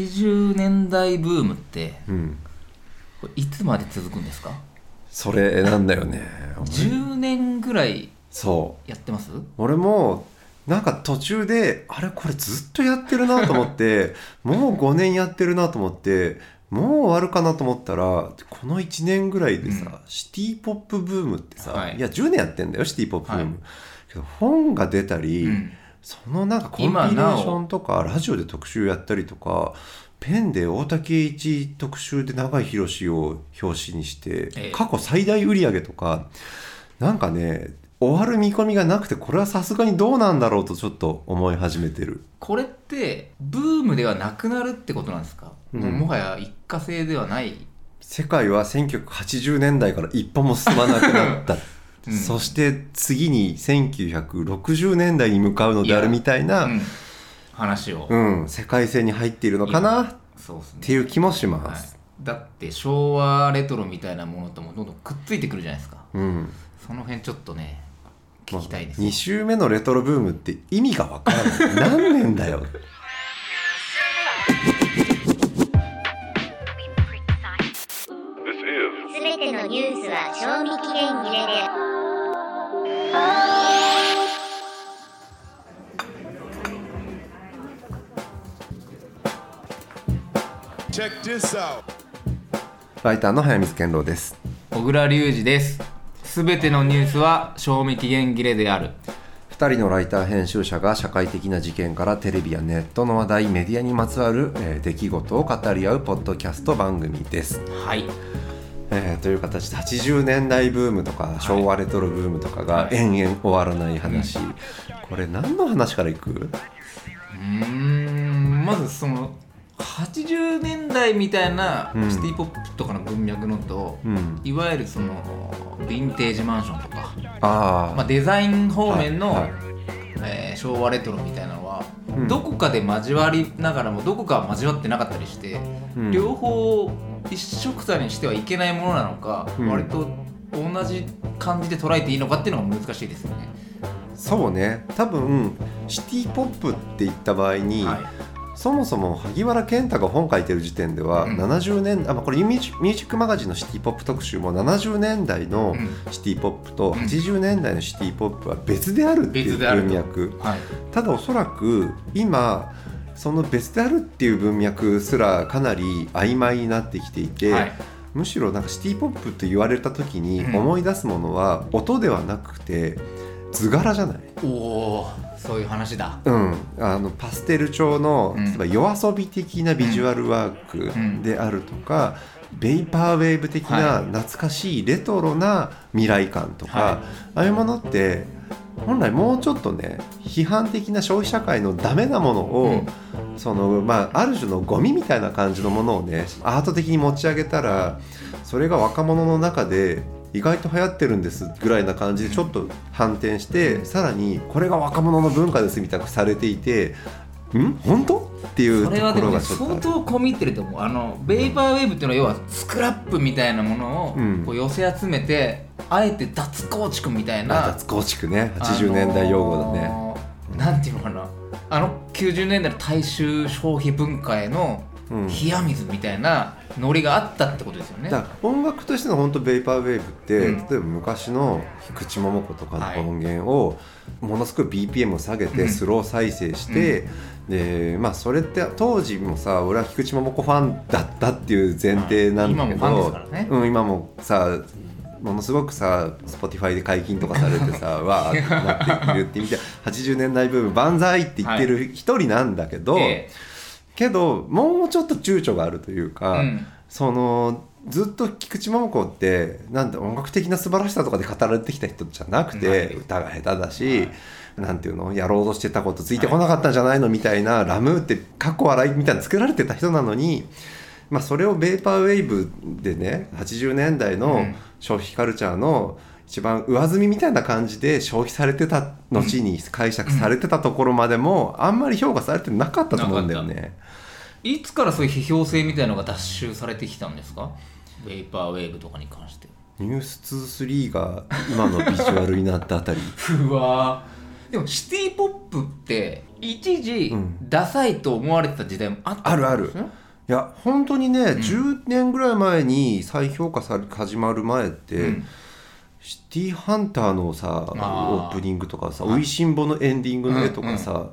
80年代ブームってうん。これいつまで続くんですか？それなんだよね10年ぐらいそう。やってます？俺もなんか途中であれこれずっとやってるなと思って もう5年やってるなと思ってもう終わるかなと思ったらこの1年ぐらいでさ、うん。シティ・ポップブームってさ、はい。い、や10年やってんだよシティ・ポップブーム、はい。けど本が出たり、うんそのなんかコンピレーションとかラジオで特集やったりとかペンで大竹栄一特集で永井宏を表紙にして、ええ。過去最大売上とかなんかね終わる見込みがなくてこれはさすがにどうなんだろうとちょっと思い始めてる。これってブームではなくなるってことなんですか、うん。もうもはや一過性ではない。世界は1980年代から一歩も進まなくなった、うん。そして次に1960年代に向かうのであるみたいな、うん。話を、うん、世界線に入っているのかなっそうですね。ていう気もしまはい。す、、だって昭和レトロみたいなものともどんどんくっついてくるじゃないですか。うん。その辺ちょっとね聞きたいです、2週目のレトロブームって意味がわからない。何年だよ。すべてのニュースは賞味期限切れでライターの早水健郎です。小倉隆二です。すべてのニュースは賞味期限切れである。2人のライター編集者が社会的な事件からテレビやネットの話題メディアにまつわる、えー出来事を語り合うポッドキャスト番組です、はいえーという形で80年代ブームとか昭和レトロブームとかがはい。延々終わらない話、これ何の話からいく？うーんまずその80年代みたいなうん。シティ・ポップとかの文脈のと、うん。いわゆるそのヴィンテージマンションとか、ああ、まあ、デザイン方面の、はいはい。えー昭和レトロみたいなのは、うん。どこかで交わりながらもどこかは交わってなかったりして、うん。両方一緒くたにしてはいけないものなのか、うん。割と同じ感じで捉えていいのかっていうのが難しいですよね。そうね。多分シティ・ポップって言った場合に、はい。そもそも萩原健太が本書いてる時点では、うん。70年あまあこれミュージックマガジンのシティ・ポップ特集も70年代のうん。シティ・ポップと80年代のシティ・ポップは別であるっていう文脈。はい。ただおそらく今その別であるっていう文脈すらかなり曖昧になってきていて、はい。むしろなんかシティ・ポップと言われた時にうん。思い出すものは音ではなくて図柄じゃない？おおそういう話だ。うん、あのパステル調の、うん。例えば夜遊び的なビジュアルワーうん。クであるとか、ベイパーウェーブ的なはい。懐かしいレトロな未来感とか、はい。ああいうものって本来もうちょっとね批判的な消費社会のダメなものを、そのまあ、ある種のゴミみたいな感じのものをねアート的に持ち上げたらそれが若者の中で意外と流行ってるんですぐらいな感じでちょっと反転して、さらにこれが若者の文化ですみたいなされていてん？本当？っていうところそれはでもねがちょっとある。相当込み入ってると思う。あのベイパーウェーブっていうのは要はスクラップみたいなものをうん。こう寄せ集めて、あえて脱構築みたいなあ脱構築ね。80年代用語だね、あのーなんていうのかな。あの90年代の大衆消費文化へのうん。冷や水みたいなノリがあったってことですよね。だから音楽としての本当ベイパーウェーブって、うん。例えば昔の菊池桃子とかはい。の音源をものすごい BPM を下げてうん。スロー再生して、でまあそれって当時もさ俺は菊池桃子ファンだったっていう前提なんだけど、うん、今もさものすごくさ Spotify で解禁とかされてさ わーってなっているって意味で80年代ブーム万歳って言ってる一人なんだけど、えけどもうちょっと躊躇があるというか、うん。そのずっと菊池桃子ってなんて音楽的な素晴らしさとかで語られてきた人じゃなくて、はい。歌が下手だし、なんていうのやろうとしてたことついてこなかったんじゃないのみたいなラムーってかっこ笑いみたいなのつけられてた人なのにまあ、それをベーパーウェーブでね80年代うのん。消費カルチャーの一番上積みみたいな感じで消費されてた後に解釈されてたところまでもあんまり評価されてなかったと思うんだよね。いつからそういう批評性みたいのが脱臭されてきたんですか？ウェイパーウェーブとかに関して。ニュース23が今のビジュアルになったあたり。うわー。でもシティ・ポップって一時うん。ダサいと思われてた時代もあったあるある。いや本当にね、10年ぐらい前に再評価され始まる前って、うんシティーハンターのさオあー。ープニングとかさ「おいしんぼ」のエンディングの絵とかさ、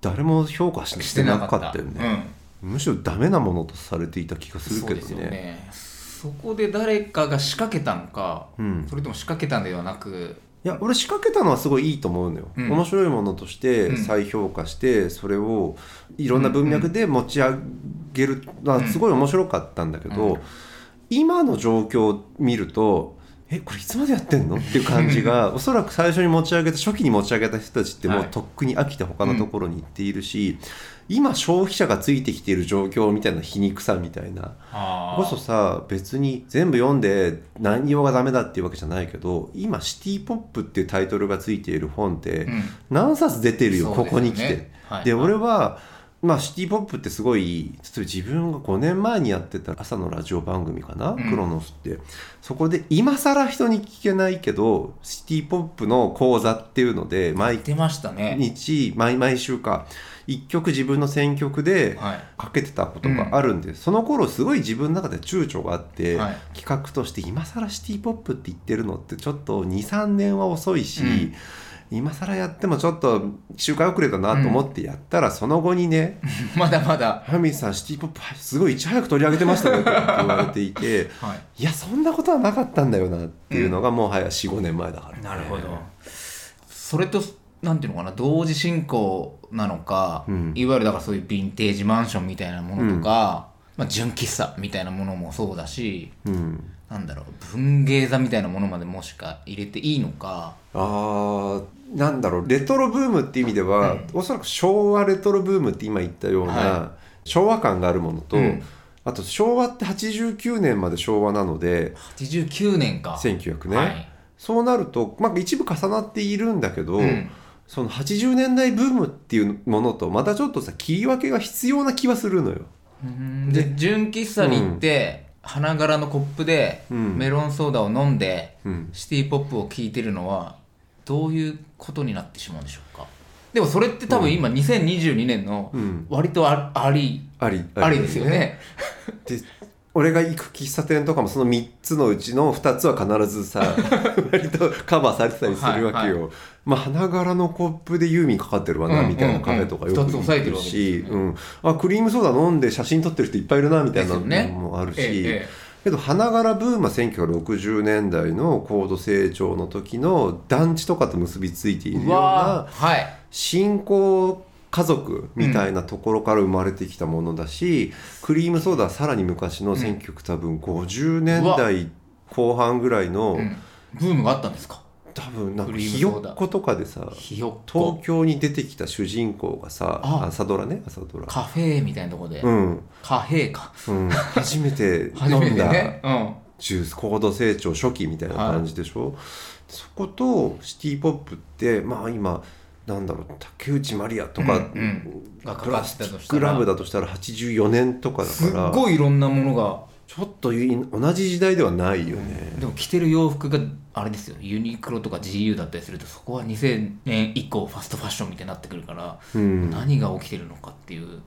誰も評価ししててななかった。よね、むしろダメなものとされていた気がするけどね。ね。そこで誰かが仕掛けたのか、うん。それとも仕掛けたんではなく。いや俺仕掛けたのはすごいいいと思うのよ、うん。面白いものとしてうん。再評価してそれをいろんな文脈で持ち上げるのはすごい面白かったんだけど、うん。今の状況を見るとえこれいつまでやってんの？っていう感じがおそらく最初に持ち上げた初期に持ち上げた人たちってもうはいとっくに飽きて他のところに行っているし、今消費者がついてきている状況みたいな皮肉さみたいなあこそさ別に全部読んで内容がダメだっていうわけじゃないけど今「シティ・ポップ」っていうタイトルがついている本ってうん。何冊出てるよ、ここに来て。はい。で俺はまあ、シティ・ポップってすごい例えば自分が5年前にやってた朝のラジオ番組かな、ん。クロノスって。そこで今更人に聞けないけどシティ・ポップの講座っていうので毎出ましたね。日毎毎週か1曲自分の選曲ではい。かけてたことがあるんで、その頃すごい自分の中で躊躇があって、はい。企画として今更シティ・ポップって言ってるのってちょっと23年は遅いし、今更やってもちょっと周回遅れだなと思ってやったら、その後にね まだまだ「ハミさんシティ・ポップすごいいち早く取り上げてましたね」って言われていて はい。いやそんなことはなかったんだよなっていうのがもはや45年前だから、ね。なるほど。それとなんていうのかな同時進行なのか、うん。いわゆるだからそういうヴィンテージマンションみたいなものとか、まあ、純喫茶みたいなものもそうだしうんなんだろう文芸座みたいなものまでもしか入れていいのか。あーなんだろうレトロブームっていう意味では、おそらく昭和レトロブームって今言ったような、は昭和感があるものと、うん。あと昭和って89年まで昭和なので89年か。1900ね、はい。そうなると、まあ、一部重なっているんだけど、うん。その80年代ブームっていうものとまたちょっとさ切り分けが必要な気はするのよ。うん。で純喫茶に行って、花柄のコップでうん。メロンソーダを飲んで、うん。シティポップを聴いてるのはどういうことになってしまうんでしょうか？でもそれって多分今2022年のうん。割とああり、あり。ありですよね。で俺が行く喫茶店とかもその3つのうちの2つは必ずさ 割とカバーされてたりするわけよ。はいまあ花柄のコップでユーミンかかってるわな、うんみたいなカフェとかよく行くわけですし、うん、あクリームソーダ飲んで写真撮ってる人いっぱいいるなみたいなのもあるし、えええけど花柄ブームは1960年代の高度成長の時の団地とかと結びついているようなー。はい。新興家族みたいなところから生まれてきたものだし、クリームソーダはさらに昔の1900多分50年代後半ぐらいの、うん。ブームがあったんですか？多分なんかひよっことかでさ東こ。京に出てきた主人公がさあ。朝ドラね朝ドラ。カフェみたいなとこで、うん、カフェか。うん、初めて 飲んだね、うん、ジュース高度成長初期みたいな感じでしょ、そことシティ・ポップってまあ今なんだろう竹内まりやとか、うんうん。がかプラかってスチックたとしたら。ラブだとしたら84年とかだすっからごいいろんなものが。ちょっとい同じ時代ではないよね、でも着てる洋服があれですよ。ユニクロとか GU だったりするとそこは2000年以降ファストファッションみたいになってくるから、うん。何が起きてるのかっていう。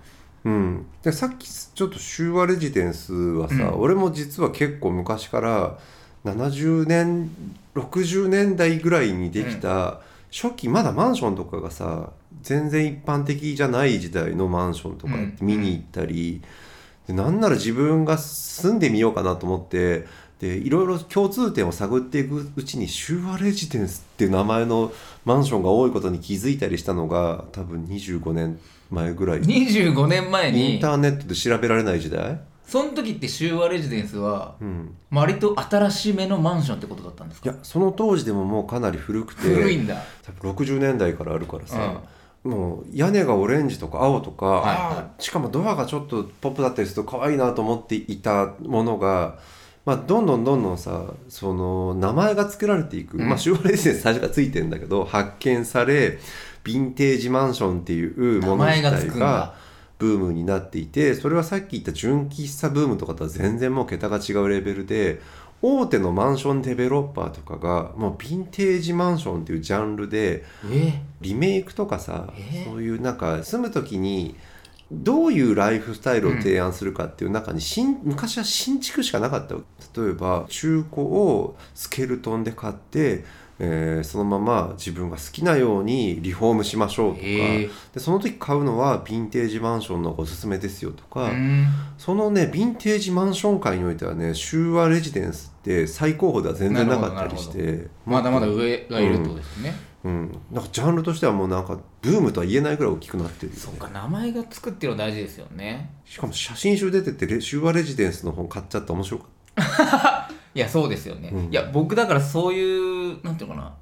うん、でさっきちょっと修和レジデンスはさ、うん。俺も実は結構昔から70年60年代ぐらいにできた、初期まだマンションとかがさ全然一般的じゃない時代のマンションとかうん。見に行ったり、でなんなら自分が住んでみようかなと思ってでいろいろ共通点を探っていくうちに修和レジデンスっていう名前のマンションが多いことに気づいたりしたのが多分25年前ぐらい。25年前インにターネットで調べられない時代、その時って昭和レジデンスはうん、割と新しめのマンションってことだったんですか？いやその当時でももうかなり古くて古いんだ。多分60年代からあるからさ、もう屋根がオレンジとか青とか、はいしかもドアがちょっとポップだったりすると可愛いなと思っていたものが、まあ、どんどんどんどんさその名前が付けられていく、うん。まあシューレジデンス最初からついてるんだけど発見されヴィンテージマンションっていうもの名前自がつくんだ。体がブームになっていてそれはさっき言った純喫茶ブームとかとは全然もう桁が違うレベルで大手のマンションデベロッパーとかがもうヴィンテージマンションっていうジャンルでえ？リメイクとかさ、え？ーそういうなんか住む時にどういうライフスタイルを提案するかっていう中に新昔は新築しかなかったわ例えば中古をスケルトンで買って、えーそのまま自分が好きなようにリフォームしましょうとか。でその時買うのはヴィンテージマンションのおすすめですよとか、うん。そのねヴィンテージマンション界においてはね修和レジデンスって最高峰では全然なかったりして。まだまだ上がいるとですね、うん、なんかジャンルとしてはもうなんかブームとは言えないぐらい大きくなってるよね。そっか名前がつくっていうのは大事ですよね。しかも写真集出ててレシュワレジデンスの本買っちゃって面白かっ いやそうですよね、うん。いや僕だからそういうなんていうのかな。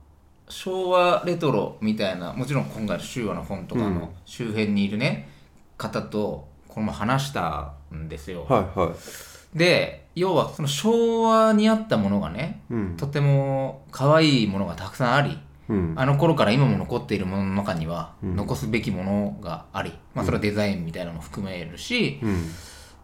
昭和レトロみたいなもちろん今回の昭和の本とかうん。の周辺にいるね、方とこの前話したんですよ、たはいはい。で要はその昭和にあったものがねうん。とても可愛いものがたくさんありうん。あの頃から今も残っているものの中にはうん。残すべきものがあり、まあそれはデザインみたいなのも含めるし、うん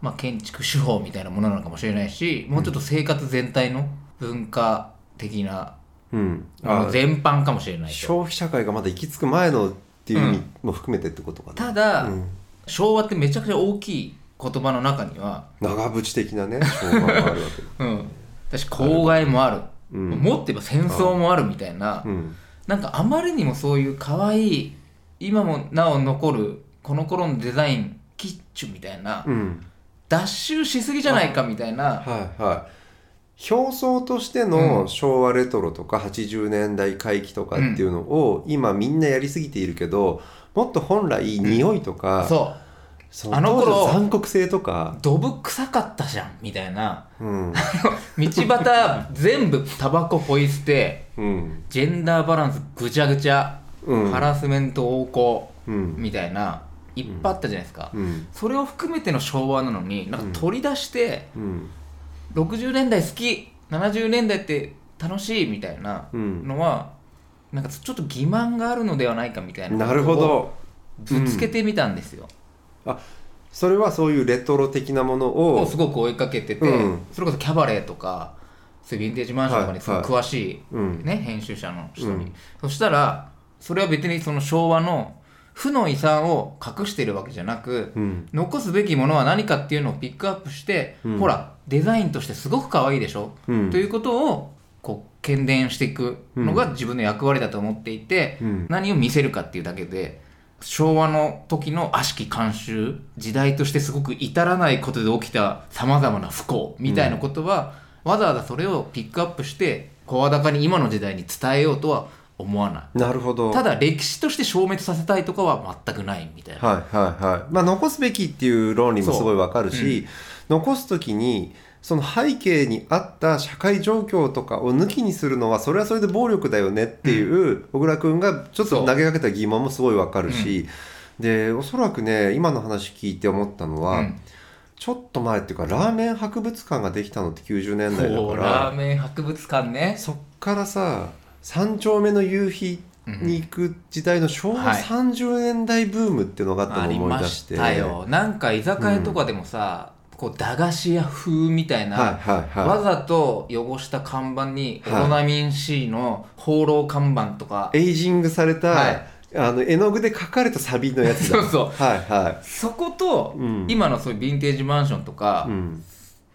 まあ建築手法みたいなものなのかもしれないしもうちょっと生活全体の文化的なうん。あ全般かもしれないと。消費社会がまだ行き着く前のっていう意味も含めてってことかな、ただ、うん。昭和ってめちゃくちゃ大きい言葉の中には、長渕的なね昭和があるわけ うん、私公害もある、うん。もっと言えば戦争もあるみたいな、うん。なんかあまりにもそういう可愛い今もなお残るこの頃のデザインキッチュみたいな、うん脱臭しすぎじゃないかみたいな。はいはい。表層としての昭和レトロとか80年代回帰とかっていうのを今みんなやりすぎているけどもっと本来匂いとか、そう。そあの頃残酷性とか、ドブ臭かったじゃんみたいな。うん。道端全部タバコポイ捨てうん。ジェンダーバランスぐちゃぐちゃ、うん。ハラスメント横行うん。みたいないっぱいあったじゃないですか、うん。それを含めての昭和なのになんか取り出して、うん。60年代好き70年代って楽しいみたいなうん。のは、なんかちょっと欺瞞があるのではないかみたいななるほど。ぶつけてみたんですよ、それはそういうレトロ的なものををすごく追いかけてて、うん。それこそキャバレーとかそういうヴィンテージマンションとかにすごいはい。詳しい、うん。ね、編集者の人に、うん。そしたらそれは別にその昭和の負の遺産を隠しているわけじゃなく、うん。残すべきものは何かっていうのをピックアップして、うん。ほらデザインとしてすごく可愛いでしょ、うん。ということをこう喧伝していくのが自分の役割だと思っていて、うん。何を見せるかっていうだけで昭和の時の悪しき慣習時代としてすごく至らないことで起きたさまざまな不幸みたいなことは、わざわざそれをピックアップして声高に今の時代に伝えようとは思わない。なるほど。ただ歴史として消滅させたいとかは全くないみたいな、はいはいはい。まあ残すべきっていう論理もすごいわかるし、残す時にその背景にあった社会状況とかを抜きにするのはそれはそれで暴力だよねっていう小倉君がちょっと投げかけた疑問もすごいわかるし、でおそらくね今の話聞いて思ったのは、うん。ちょっと前っていうかラーメン博物館ができたのって90年代だからラーメン博物館ね。そっからさ三丁目の夕日に行く時代の昭和はい。30年代ブームっていうのがあったのを思いまし出して、たよ。なんか居酒屋とかでもさ、こう駄菓子屋風みたいな、はいはいはい。わざと汚した看板にオはい。ロナミン C の放浪看板とか、エイジングされた、はい。あの絵の具で描かれたサビのやつだ。そうそう。はいはそこと、うん。今のそういうヴィンテージマンションとかい、うん、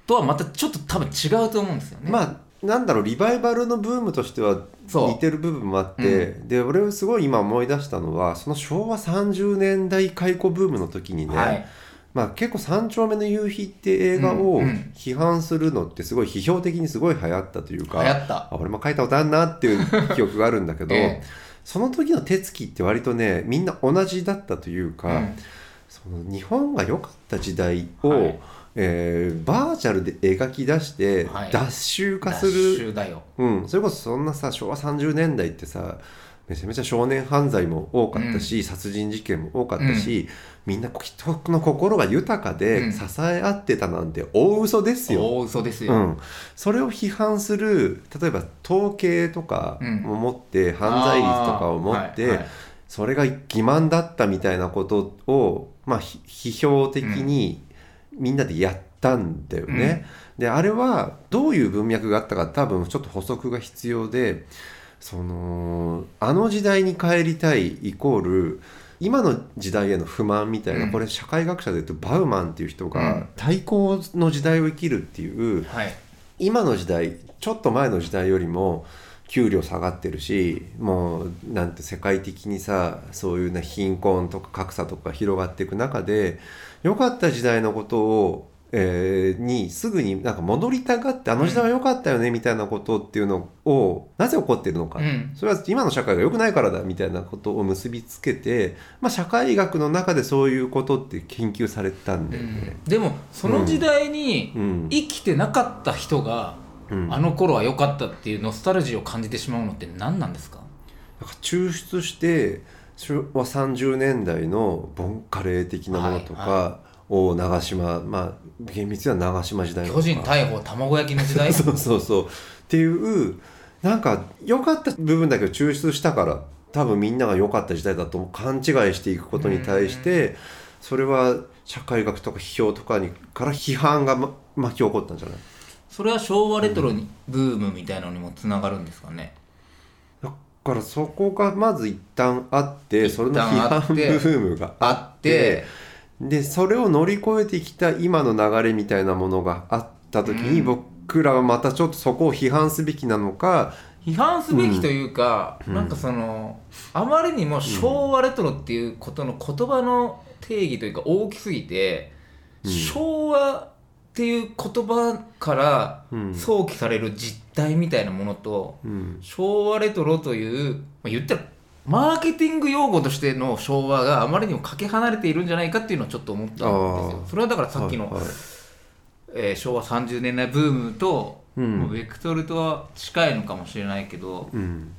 とはまたちょっと多分違うと思うんですよね。まあなんだろうリバイバルのブームとしては似てる部分もあって、で俺はすごい今思い出したのはその昭和30年代解雇ブームの時にね、はい。まあ、結構「三丁目の夕日」って映画をうんうん。批判するのってすごい批評的にすごい流行ったというか、流行った。あ俺も書いたことあるなっていう記憶があるんだけど、え。その時の手つきって割とねみんな同じだったというか、うん。その日本が良かった時代を、はいえーバーチャルで描き出してはい。脱臭化す脱る、臭だよ。うん、それこそそんなさ昭和30年代ってさめちゃめちゃ少年犯罪も多かったし、殺人事件も多かったし、みんな人の心が豊かうん。で支え合ってたなんて大嘘ですよ。大嘘ですよ、うん、それを批判する例えば統計とかうん。を持って、犯罪率とかを持って、はいはい。それが欺瞞だったみたいなことを、まあ、ひ批評的にみんなでやったんだよね。であれはどういう文脈があったか多分ちょっと補足が必要でそのあの時代に帰りたいイコール今の時代への不満みたいな、うん。これ社会学者で言うとバウマンっていう人うがん。対抗の時代を生きるっていうはい。今の時代ちょっと前の時代よりも給料下がってるしもうなんて世界的にさそういうね貧困とか格差とか広がっていく中で良かった時代のことを、えーにすぐになんか戻りたがってあの時代は良かったよねみたいなことっていうのをなぜ起こってるのか、うん。それは今の社会が良くないからだみたいなことを結びつけて、まあ、社会学の中でそういうことって研究されたんだよね。でもその時代にうん。生きてなかった人が、うん。あの頃は良かったっていうノスタルジーを感じてしまうのって何なんですか？なんか抽出して昭和30年代のボンカレー的なものとか、はいを長島まあ厳密には長島時代の。巨人逮捕卵焼きの時代そうそうそう。っていうなんか良かった部分だけを抽出したから多分みんなが良かった時代だと勘違いしていくことに対してそれは社会学とか批評とかにから批判が、ま、巻き起こったんじゃない？それは昭和レトロにブームみたいなのにもつながるんですかね。だからそこがまず一旦あってそれの批判ブームがあってでそれを乗り越えてきた今の流れみたいなものがあった時に、うん。僕らはまたちょっとそこを批判すべきなのか批判すべきというか、なんかそのあまりにも昭和レトロっていうことの言葉の定義というか大きすぎて、うん。昭和っていう言葉からうん。想起される実態みたいなものと、うん。昭和レトロという、まあ、言ったらマーケティング用語としての昭和があまりにもかけ離れているんじゃないかっていうのはちょっと思ったんですよ。それはだからさっきの、はいはい。えー昭和30年代ブームと、うん。ベクトルとは近いのかもしれないけどうん。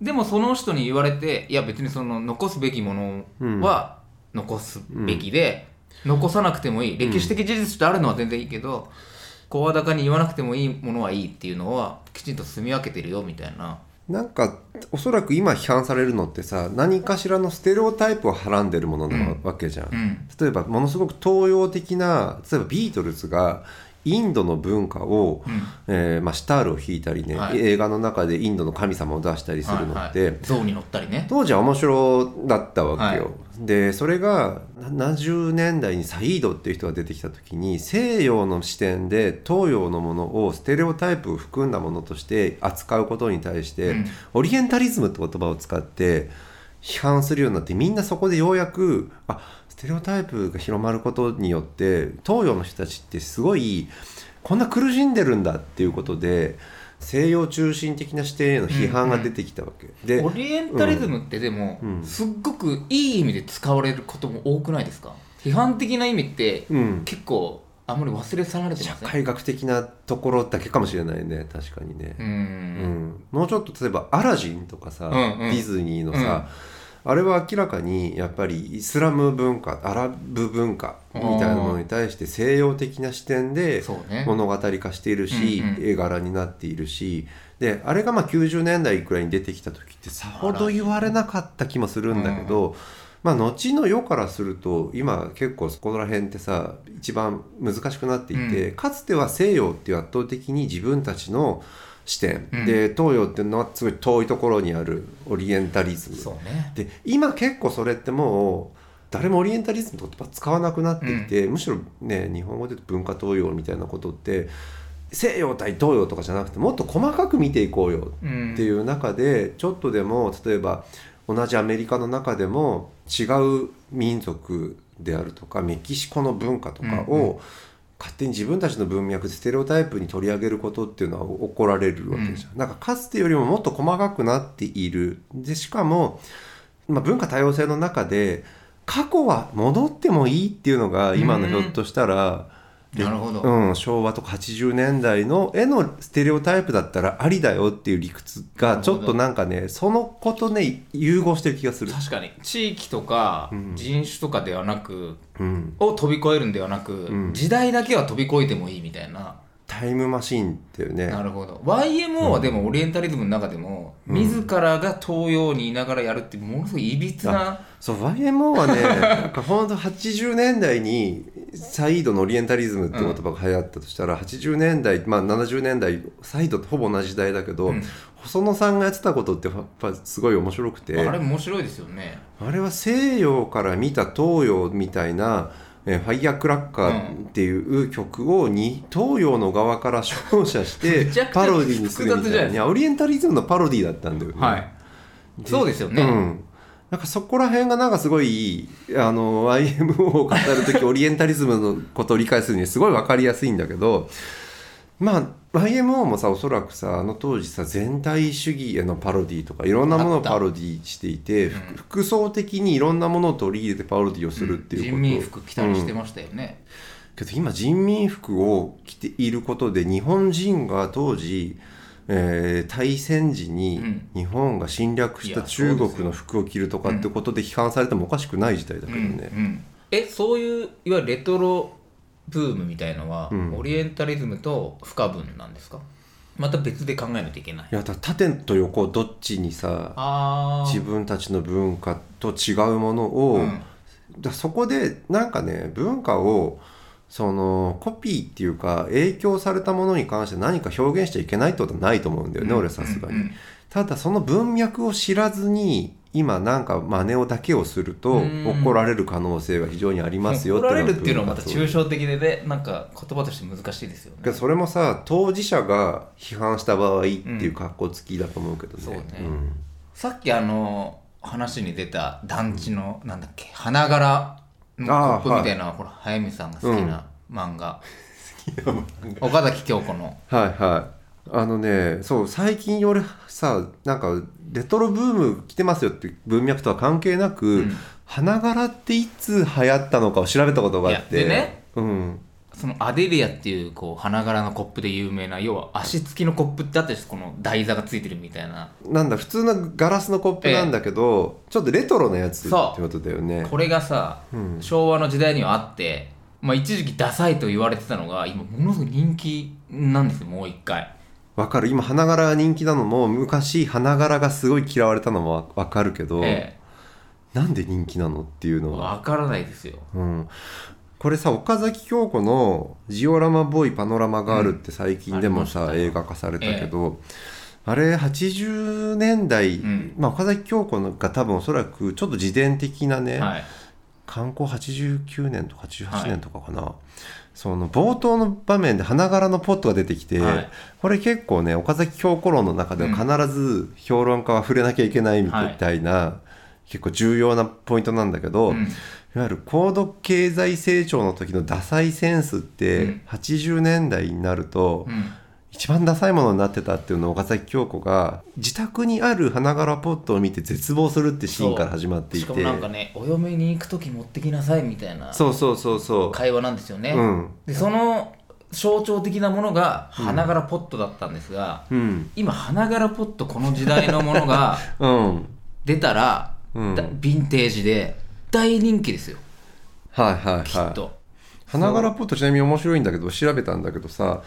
でもその人に言われていや別にその残すべきものは残すべきで、残さなくてもいい。歴史的事実としてあるのは全然いいけど声高に言わなくてもいいものはいいっていうのはきちんと住み分けてるよみたいな。なんかおそらく今批判されるのってさ何かしらのステレオタイプをはらんでるものなわけじゃん、うん。例えばものすごく東洋的な例えばビートルズがインドの文化を、うん。えーまあ、シタールを弾いたりね、はい。映画の中でインドの神様を出したりするのって、はい。はい象に乗ったりね。当時は面白だったわけよ、はでそれが70年代にサイードっていう人が出てきた時に西洋の視点で東洋のものをステレオタイプを含んだものとして扱うことに対して、うん。オリエンタリズムって言葉を使って批判するようになってみんなそこでようやくあステレオタイプが広まることによって東洋の人たちってすごいこんな苦しんでるんだっていうことで西洋中心的な視点への批判が出てきたわけ、でオリエンタリズムってでも、うん。すっごくいい意味で使われることも多くないですか？批判的な意味って、うん。結構あんまり忘れ去られて社ません？会学的なところだけかもしれないね確かにね。う、うん。んもうちょっと例えばアラジンとかさ、うんうん。ディズニーのさ、あれは明らかにやっぱりイスラム文化アラブ文化みたいなものに対して西洋的な視点で物語化しているし、うんうん。絵柄になっているしであれがまあ90年代くらいに出てきた時ってさほど言われなかった気もするんだけど、まあ後の世からすると今結構そこら辺ってさ一番難しくなっていて、かつては西洋っていう圧倒的に自分たちの視点、うん。で東洋っていうのはすごい遠いところにあるオリエンタリズム。そうね。で今結構それってもう誰もオリエンタリズムの言葉使わなくなっていて、むしろね日本語で言うと文化東洋みたいなことって西洋対東洋とかじゃなくてもっと細かく見ていこうようんっていう中でちょっとでも例えば同じアメリカの中でも違う民族であるとかメキシコの文化とかうんうを勝手に自分たちの文脈でステレオタイプに取り上げることっていうのは怒られるわけじゃん。なんかかつてよりももっと細かくなっている。でしかも、まあ、文化多様性の中で過去は戻ってもいいっていうのが今のひょっとしたらなるほど、うん、昭和とか80年代の絵のステレオタイプだったらありだよっていう理屈がちょっとなんかねそのことね融合してる気がする。確かに。地域とかん。人種とかではなく、うん、を飛び越えるんではなく、ん。時代だけは飛び越えてもいいみたいな。タイムマシンっていうね。なるほど。YMO はでもオリエンタリズムの中でも、自らが東洋にいながらやるってものすごいいびつなそう YMO はねなんかほんと80年代にサイードのオリエンタリズムって言葉が流行ったとしたら、80年代、まあ、70年代サイードってほぼ同じ時代だけど、うん。細野さんがやってたことってやっぱすごい面白くて。あれ面白いですよね。あれは西洋から見た東洋みたいな「えーファイヤークラッカー」っていう曲をに東洋の側から照射して パロディにするみたいな。オリエンタリズムのパロディだったんだよね。はい。そうですよね、うん、なんかそこら辺がなんかすごいあの IMO を語る時オリエンタリズムのことを理解するにはすごい分かりやすいんだけどまあ YMO もさおそらくさあの当時さ全体主義へのパロディとかいろんなものをパロディしていて、ふ服装的にいろんなものを取り入れてパロディをするっていうこと、人民服着たりしてうんましたよね、けど今人民服を着ていることで日本人が当時、えー大戦時にうん。日本が侵略した中国の服を着るとかってことで批判されてもおかしくない時代だけどうんね。うん。えそういういわゆるレトロブームみたいのは、うん。オリエンタリズムと不可分なんですか？また別で考えないといけない。いやだ縦と横どっちにさあ自分たちの文化と違うものを、うん。だそこでなんかね文化をそのコピーっていうか影響されたものに関して何か表現しちゃいけないってことはないと思うんだよね、俺さすがに。うんうんただその文脈を知らずに今なんか真似をだけをするとうん。怒られる可能性が非常にありますよ怒られるっていうのはまた抽象的でねなんか言葉として難しいですよね。それもさ当事者が批判した場合っていう格好つきだと思うけどね。そうね。ん。さっきあの話に出た団地の、なんだっけ花柄のコップみたいな、ほら早見さんが好きな漫画、岡崎京子の。はいはい。あのねそう最近俺さなんかレトロブーム来てますよって文脈とは関係なく、ん。花柄っていつ流行ったのかを調べたことがあって。でね。うん、そのアデリアっていうこう花柄のコップで有名な要は足つきのコップってあったりしてこの台座がついてるみたいな。なんだ普通のガラスのコップなんだけど、ちょっとレトロなやつってことだよね。これがさ、うん。昭和の時代にはあって、まあ、一時期ダサいと言われてたのが今ものすごい人気なんですよもう一回。わかる。今花柄が人気なのも昔花柄がすごい嫌われたのもわわかるけど、えなんで人気なのっていうえのは。わからないですよ。うん、これさ岡崎京子の「ジオラマボーイパノラマガール」って最近でもさ、うん。映画化されたけど、あれ80年代、ん。まあ、岡崎京子が多分おそらくちょっと自伝的なね、はい。観光89年とか88年とかかな、その冒頭の場面で花柄のポットが出てきて、はい。これ結構ね岡崎京子論の中では必ず評論家は触れなきゃいけないみたいな、結構重要なポイントなんだけど、うんいわゆる高度経済成長の時のダサいセンスって、うん。80年代になると、うん。一番ダサいものになってたっていうのを岡崎京子が自宅にある花柄ポットを見て絶望するってシーンから始まっていしてかもなんかねお嫁に行く時持ってきなさいみたいなそうそうそうそう。会話なんですよね、うん。でその象徴的なものが花柄ポットだったんですが、うん。今花柄ポットこの時代のものが うん。出たら、うん。だヴィンテージで大人気ですよ。はいはいはい。きっと、花柄ポットちなみに面白いんだけど調べたんだけどさ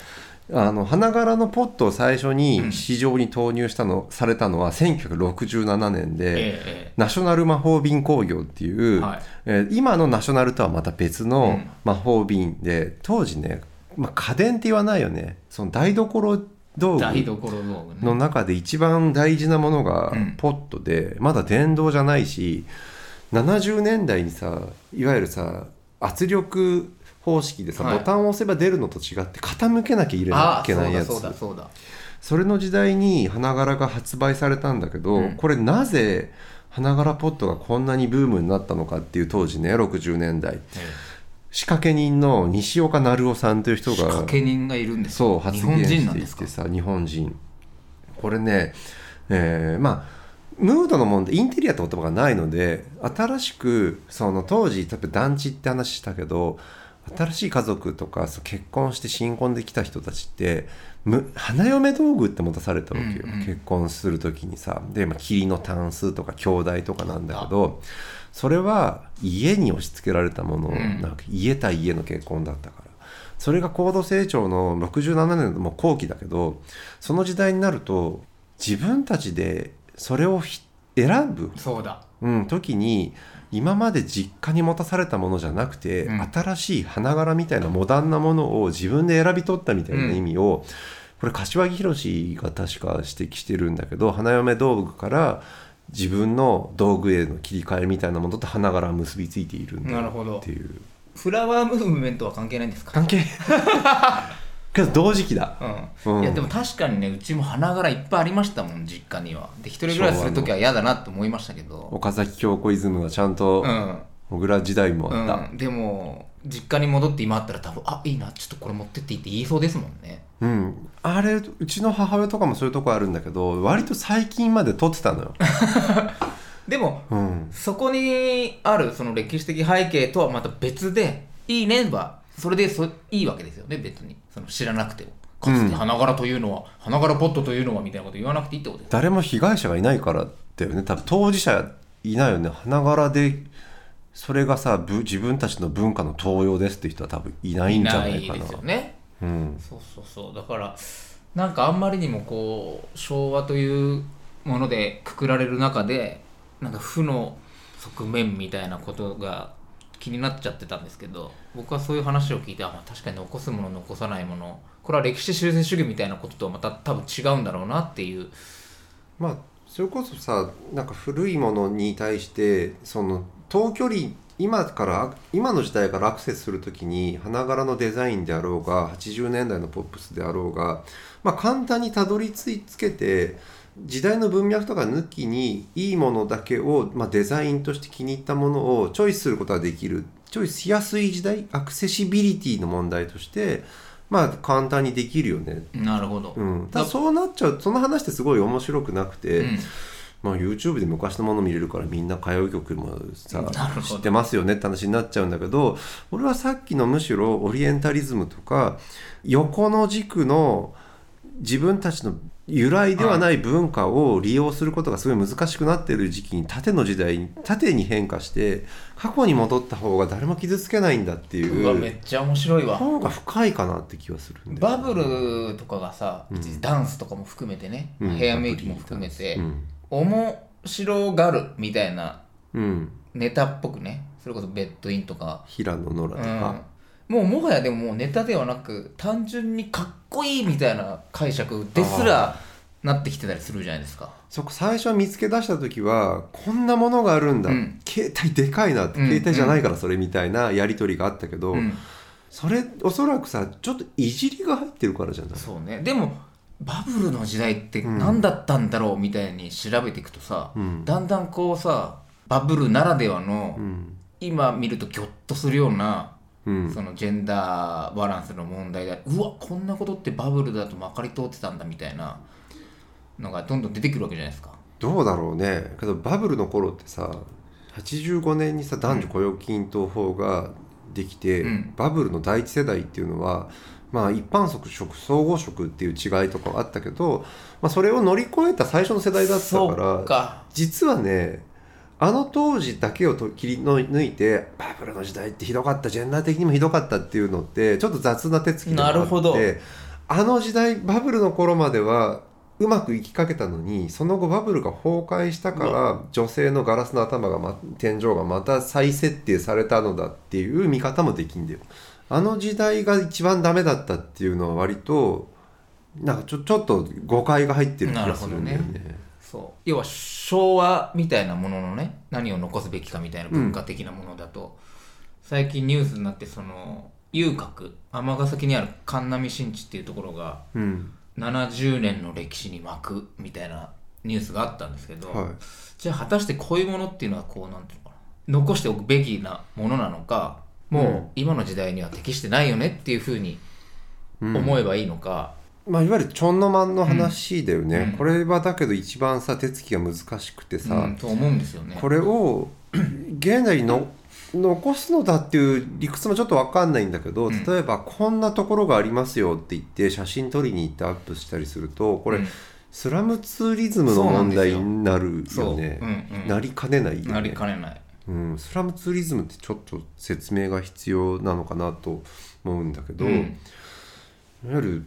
あの花柄のポットを最初に市場に投入したの、されたのは1967年で、ええナショナル魔法瓶工業っていう、はい。えー今のナショナルとはまた別のうん。魔法瓶で、当時ね、まあ、家電って言わないよね。その台所道台具の中で一番大事なものがうん。ポットで、まだ電動じゃないし70年代にさいわゆるさ圧力方式でさ、はい。ボタンを押せば出るのと違って傾けなきゃ入れなきあゃいけないやつそれの時代に花柄が発売されたんだけど、うん。これなぜ花柄ポットがこんなにブームになったのかっていう当時ね60年代。仕掛け人の西岡成夫さんという人仕が掛け人がいるんですそう発日本言していてさ日本人。これね、えーまあムードの問題インテリアって言葉がないので新しくその当時例えば団地って話したけど新しい家族とか結婚して新婚できた人たちってむ花嫁道具って持たされたわけよ、うんうん。結婚する時にさ。で、まあ、霧のタンスとか兄弟とかなんだけどそれは家に押し付けられたもの、ん。なんか家対家の結婚だったから。それが高度成長の67年の後期だけどその時代になると自分たちでそれをひ選ぶ？そうだ。うん、時に今まで実家に持たされたものじゃなくて、うん。新しい花柄みたいなモダンなものを自分で選び取ったみたいな意味を、これ柏木宏が確か指摘してるんだけど花嫁道具から自分の道具への切り替えみたいなものと花柄は結びついているんだなるほど。っていうフラワームーブメントは関係ないんですか？関係 けど同時期だ。うん。うん。いやでも確かにねうちも花柄いっぱいありましたもん実家には。で一人暮らしする時は嫌だなって思いましたけど。岡崎京子イズムがちゃんとうん。小倉時代もあった、うん、でも実家に戻って今あったら多分あいいなちょっとこれ持ってっていいって言いそうですもんね。うん、あれうちの母親とかもそういうとこあるんだけど割と最近まで撮ってたのよ、でもうん、そこにあるその歴史的背景とはまた別でいいねはそれでそいいわけですよね別に。その知らなくても。かつて花柄というのは、花柄ポットというのはみたいなこと言わなくていいってことです誰も被害者がいないからだよね。多分当事者いないよね。花柄でそれがさぶ自分たちの文化の盗用ですって人は多分いないんじゃないかな。ですよね。うん、そうそうそう。だからなんかあんまりにもこう昭和というものでくくられる中でなんか負の側面みたいなことが気になっちゃってたんですけど僕はそういう話を聞いてあ、ま、確かに残すもの残さないものこれは歴史修正主義みたいなこととはまた多分違うんだろうなっていう。まあそれこそさなんか古いものに対してその遠距離今から今の時代からアクセスするときに花柄のデザインであろうが80年代のポップスであろうが、まあ、簡単にたどり着けて時代の文脈とか抜きにいいものだけを、まあ、デザインとして気に入ったものをチョイスすることができるチョイスしやすい時代アクセシビリティの問題としてまあ簡単にできるよね。なるほど、うん、ただそうなっちゃうその話ってすごい面白くなくて、うん。まあ、YouTube で昔のもの見れるからみんな歌謡曲もさ知ってますよねって話になっちゃうんだけど俺はさっきのむしろオリエンタリズムとか横の軸の自分たちの由来ではない文化を利用することがすごい難しくなっている時期に縦の時代に縦に変化して過去に戻った方が誰も傷つけないんだっていうわめっちゃ面白いわ。方が深いかなって気はするバブルとかがさ、ダンスとかも含めてね、うん。ヘアメイクも含めて、うん面白がるみたいなうん。ネタっぽくねそれこそベッドインとか、平野ノラとか、もうもはやでももうネタではなく単純にかっこいいみたいな解釈ですらなってきてたりするじゃないですか。そこ最初見つけ出した時はこんなものがあるんだ、うん。携帯でかいなって、うん携帯じゃないからそれみたいなやり取りがあったけど、うん。それおそらくさちょっといじりが入ってるからじゃない？そうね。でもバブルの時代ってうん何だったんだろうみたいに調べていくとさ、うん。だんだんこうさバブルならではの、うん。今見るとギョッとするようなうん。そのジェンダーバランスの問題でうわこんなことってバブルだとまかり通ってたんだみたいな。のがどんどん出てくるわけじゃないですか。どうだろうね。けどバブルの頃ってさ85年にさ男女雇用均等法ができて、うん。バブルの第一世代っていうのはまあ一般職職総合職っていう違いとかはあったけど、まあ、それを乗り越えた最初の世代だったそか。ら実はねあの当時だけをと切り抜いてバブルの時代ってひどかったジェンダー的にもひどかったっていうのってちょっと雑な手つきでもあってなるほどあの時代バブルの頃まではうまくいきかけたのにその後バブルが崩壊したから女性のガラスの頭が、ま、天井がまた再設定されたのだっていう見方もできんだよ。あの時代が一番ダメだったっていうのは割となんかちょちょっと誤解が入ってる気がするんだよなるね。そう要は昭和みたいなもののね何を残すべきかみたいな文化的なものだと、最近ニュースになってその遊郭。尼崎にある神波新地っていうところがうん。70年の歴史に巻くみたいなニュースがあったんですけど、はい。じゃあ果たしてこういうものっていうのはこうなんていうのかな。残しておくべきなものなのかもうん。う今の時代には適してないよねっていうふうにうん。思えばいいのか、まあ、いわゆるちょんのまんの話だよね、うん。これはだけど一番さ手つきが難しくてさ、うんと思うんですよね。これを 現代にの残すのだっていう理屈もちょっと分かんないんだけど、ん。例えばこんなところがありますよって言って写真撮りに行ってアップしたりするとこれ、うん。スラムツーリズムの問題になるよね。なりかねないよね。なりかねない。うん、スラムツーリズムってちょっと説明が必要なのかなと思うんだけど、うん。いわゆる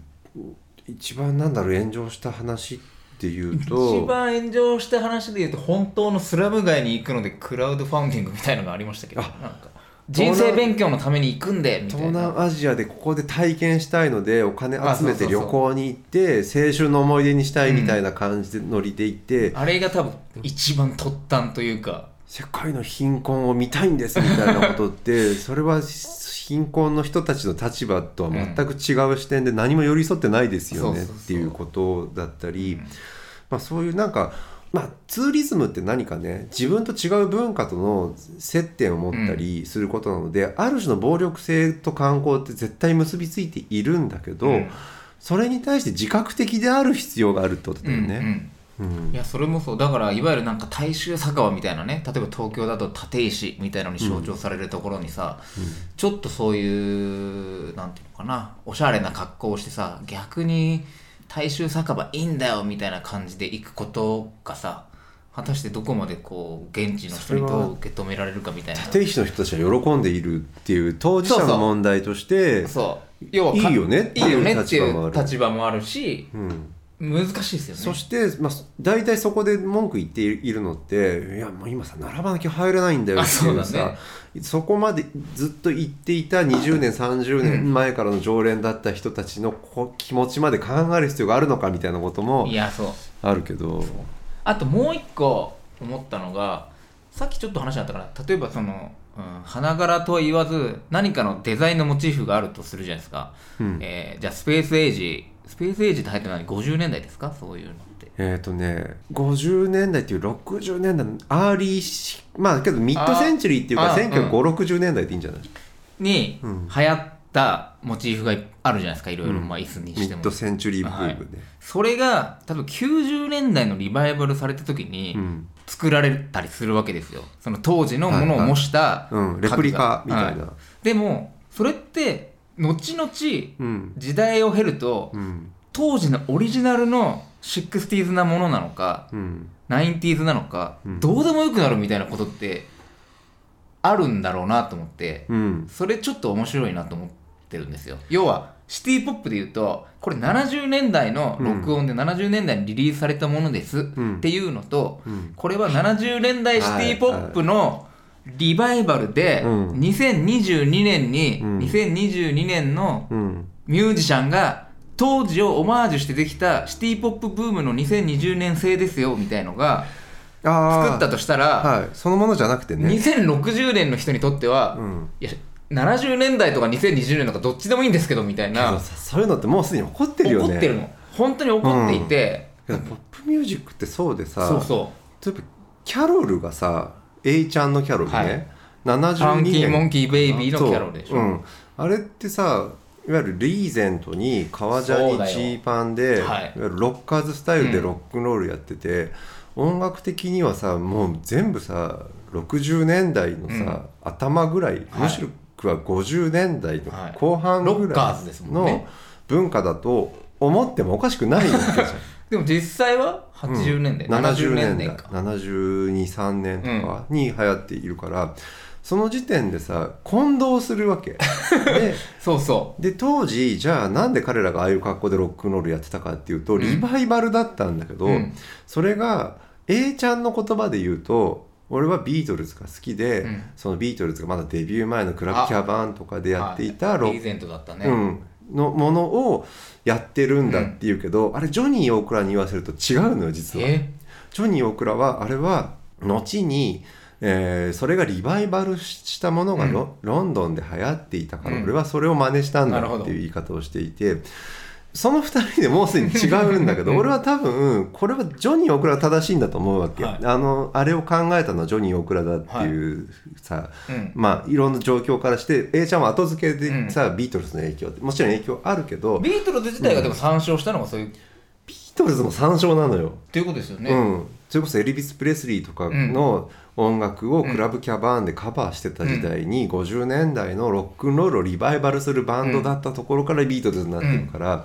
一番なんだろう炎上した話っていうと一番炎上した話で言うと本当のスラム街に行くのでクラウドファンディングみたいのがありましたけどなんか人生勉強のために行くんでみたい東な南アジアでここで体験したいのでお金あ集めて旅行に行って青春の思い出にしたいみたいな感じでノリで行って、あれが多分一番突端というか世界の貧困を見たいんですみたいなことってそれは貧困の人たちの立場とは全く違う視点で何も寄り添ってないですよねっていうことだったり、まあ、そういうなんか、まあ、ツーリズムって何かね自分と違う文化との接点を持ったりすることなので、ある種の暴力性と観光って絶対結びついているんだけど、うん。それに対して自覚的である必要があるってことだよね。うんうんうん。いやそれもそう。だからいわゆるなんか大衆酒場みたいなね例えば東京だと立石みたいなのに象徴されるところにさ、ちょっとそういうなんていうのかなおしゃれな格好をしてさ逆に大衆酒場いいんだよみたいな感じで行くことがさ果たしてどこまでこう現地の人にどう受け止められるかみたいな。立石の人たちは喜んでいるっていう当事者の問題としてそう。要はかいいよねっていういいよねっていう立場もある立場もあるしうん難しいですよね。そして、まあ、大体そこで文句言っているのっていやもう今さ並ばなきゃ入れないんだよっていうさね。そこまでずっと言っていた20年30年前からの常連だった人たちのこ気持ちまで考える必要があるのかみたいなこともいやそう。あるけど。あともう一個思ったのがさっきちょっと話になったから例えばその、うん、花柄とは言わず何かのデザインのモチーフがあるとするじゃないですか、うん。えーじゃあスペースエイジスペースエイジって入ってるのは50年代ですか？そういうのって。えっ、とね50年代っていう60年代の early しまあけどミッドセンチュリーっていうかああ195060年代でいいんじゃない？にうん流行ったモチーフがあるじゃないですかいろいろ、うんまあ椅子にミしても。ッドセンチュリーブームね、それが多分90年代のリバイバルされた時にうん。作られたりするわけですよ。その当時のものを模したうん、レプリカみたいな、はでもそれって後々うん。時代を経るとうん。当時のオリジナルの 60s なものなのかうん、90s なのか、うん。どうでもよくなるみたいなことってあるんだろうなと思って、うん、それちょっと面白いなと思ってるんですよ。要はシティポップで言うとこれ70年代の録音で70年代にリリースされたものですん。っていうのと、うん。これは70年代シティポップのリバイバルでうん。2022年にうん。2022年のうん、ミュージシャンが当時をオマージュしてできたシティポップブームの2020年製ですよみたいのが作ったとしたら、はい、そのものじゃなくてね、2060年の人にとっては、うん、いや70年代とか2020年とかどっちでもいいんですけどみたいな。さそう。いうのってもうすでに起こってるよね。怒ってるの。本当に怒っていて、けどポップミュージックってそうでさそうそ例えばキャロルがさ A ちゃんのキャロルね、はい。72うファンキー年。モンキーベイビーのキャロルでしょ、そう。うん、あれってさいわゆるリーゼントに革ジャンにジーパンで、はい。い、わゆるロッカーズスタイルでロックンロールやってて、音楽的にはさもう全部さ60年代のさ、頭ぐらい、はい。むしろは50年代のはい。後半ぐらいの文化だと思ってもおかしくないわけじゃん。でも実際は80年代、70年代。か。723年とかに流行っているから、その時点でさ混同するわけ。でそうそで当時じゃあなんで彼らがああいう格好でロックンロールやってたかっていうと、ん。リバイバルだったんだけど、うん。それが A ちゃんの言葉で言うと俺はビートルズが好きで、うん。そのビートルズがまだデビュー前のクラブキャバンとかでやっていたロッリーゼントだったね、うん、のものをやってるんだっていうけど、あれジョニー大倉に言わせると違うのよ実は。え？ジョニー大倉はあれは後に、えーそれがリバイバルしたものがロ,、ロンドンで流行っていたから、うん。俺はそれを真似したんだっていう言い方をしていてその2人でもうすでに違うんだけど 俺は多分これはジョニー大倉が正しいんだと思うわけ、はい。あのあれを考えたのはジョニー大倉だっていうさ、うん。まあいろんな状況からして A ちゃんは後付けでさ、ビートルズの影響ってもちろん影響あるけどビビートルズ自体がでも参照したのがそういう、っートルズも参照なのよ。ていうことですよね、うん、それこそエリビス・プレスリーとかの音楽をクラブキャバーンでカバーしてた時代に、50年代のロックンロールをリバイバルするバンドだったところからビートルズになってるから、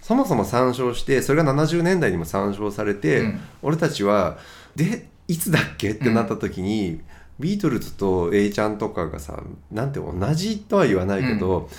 そもそも参照してそれが70年代にも参照されて、うん。俺たちはでいつだっけ？ってなった時に、ビートルズと A ちゃんとかがさなんて同じとは言わないけど、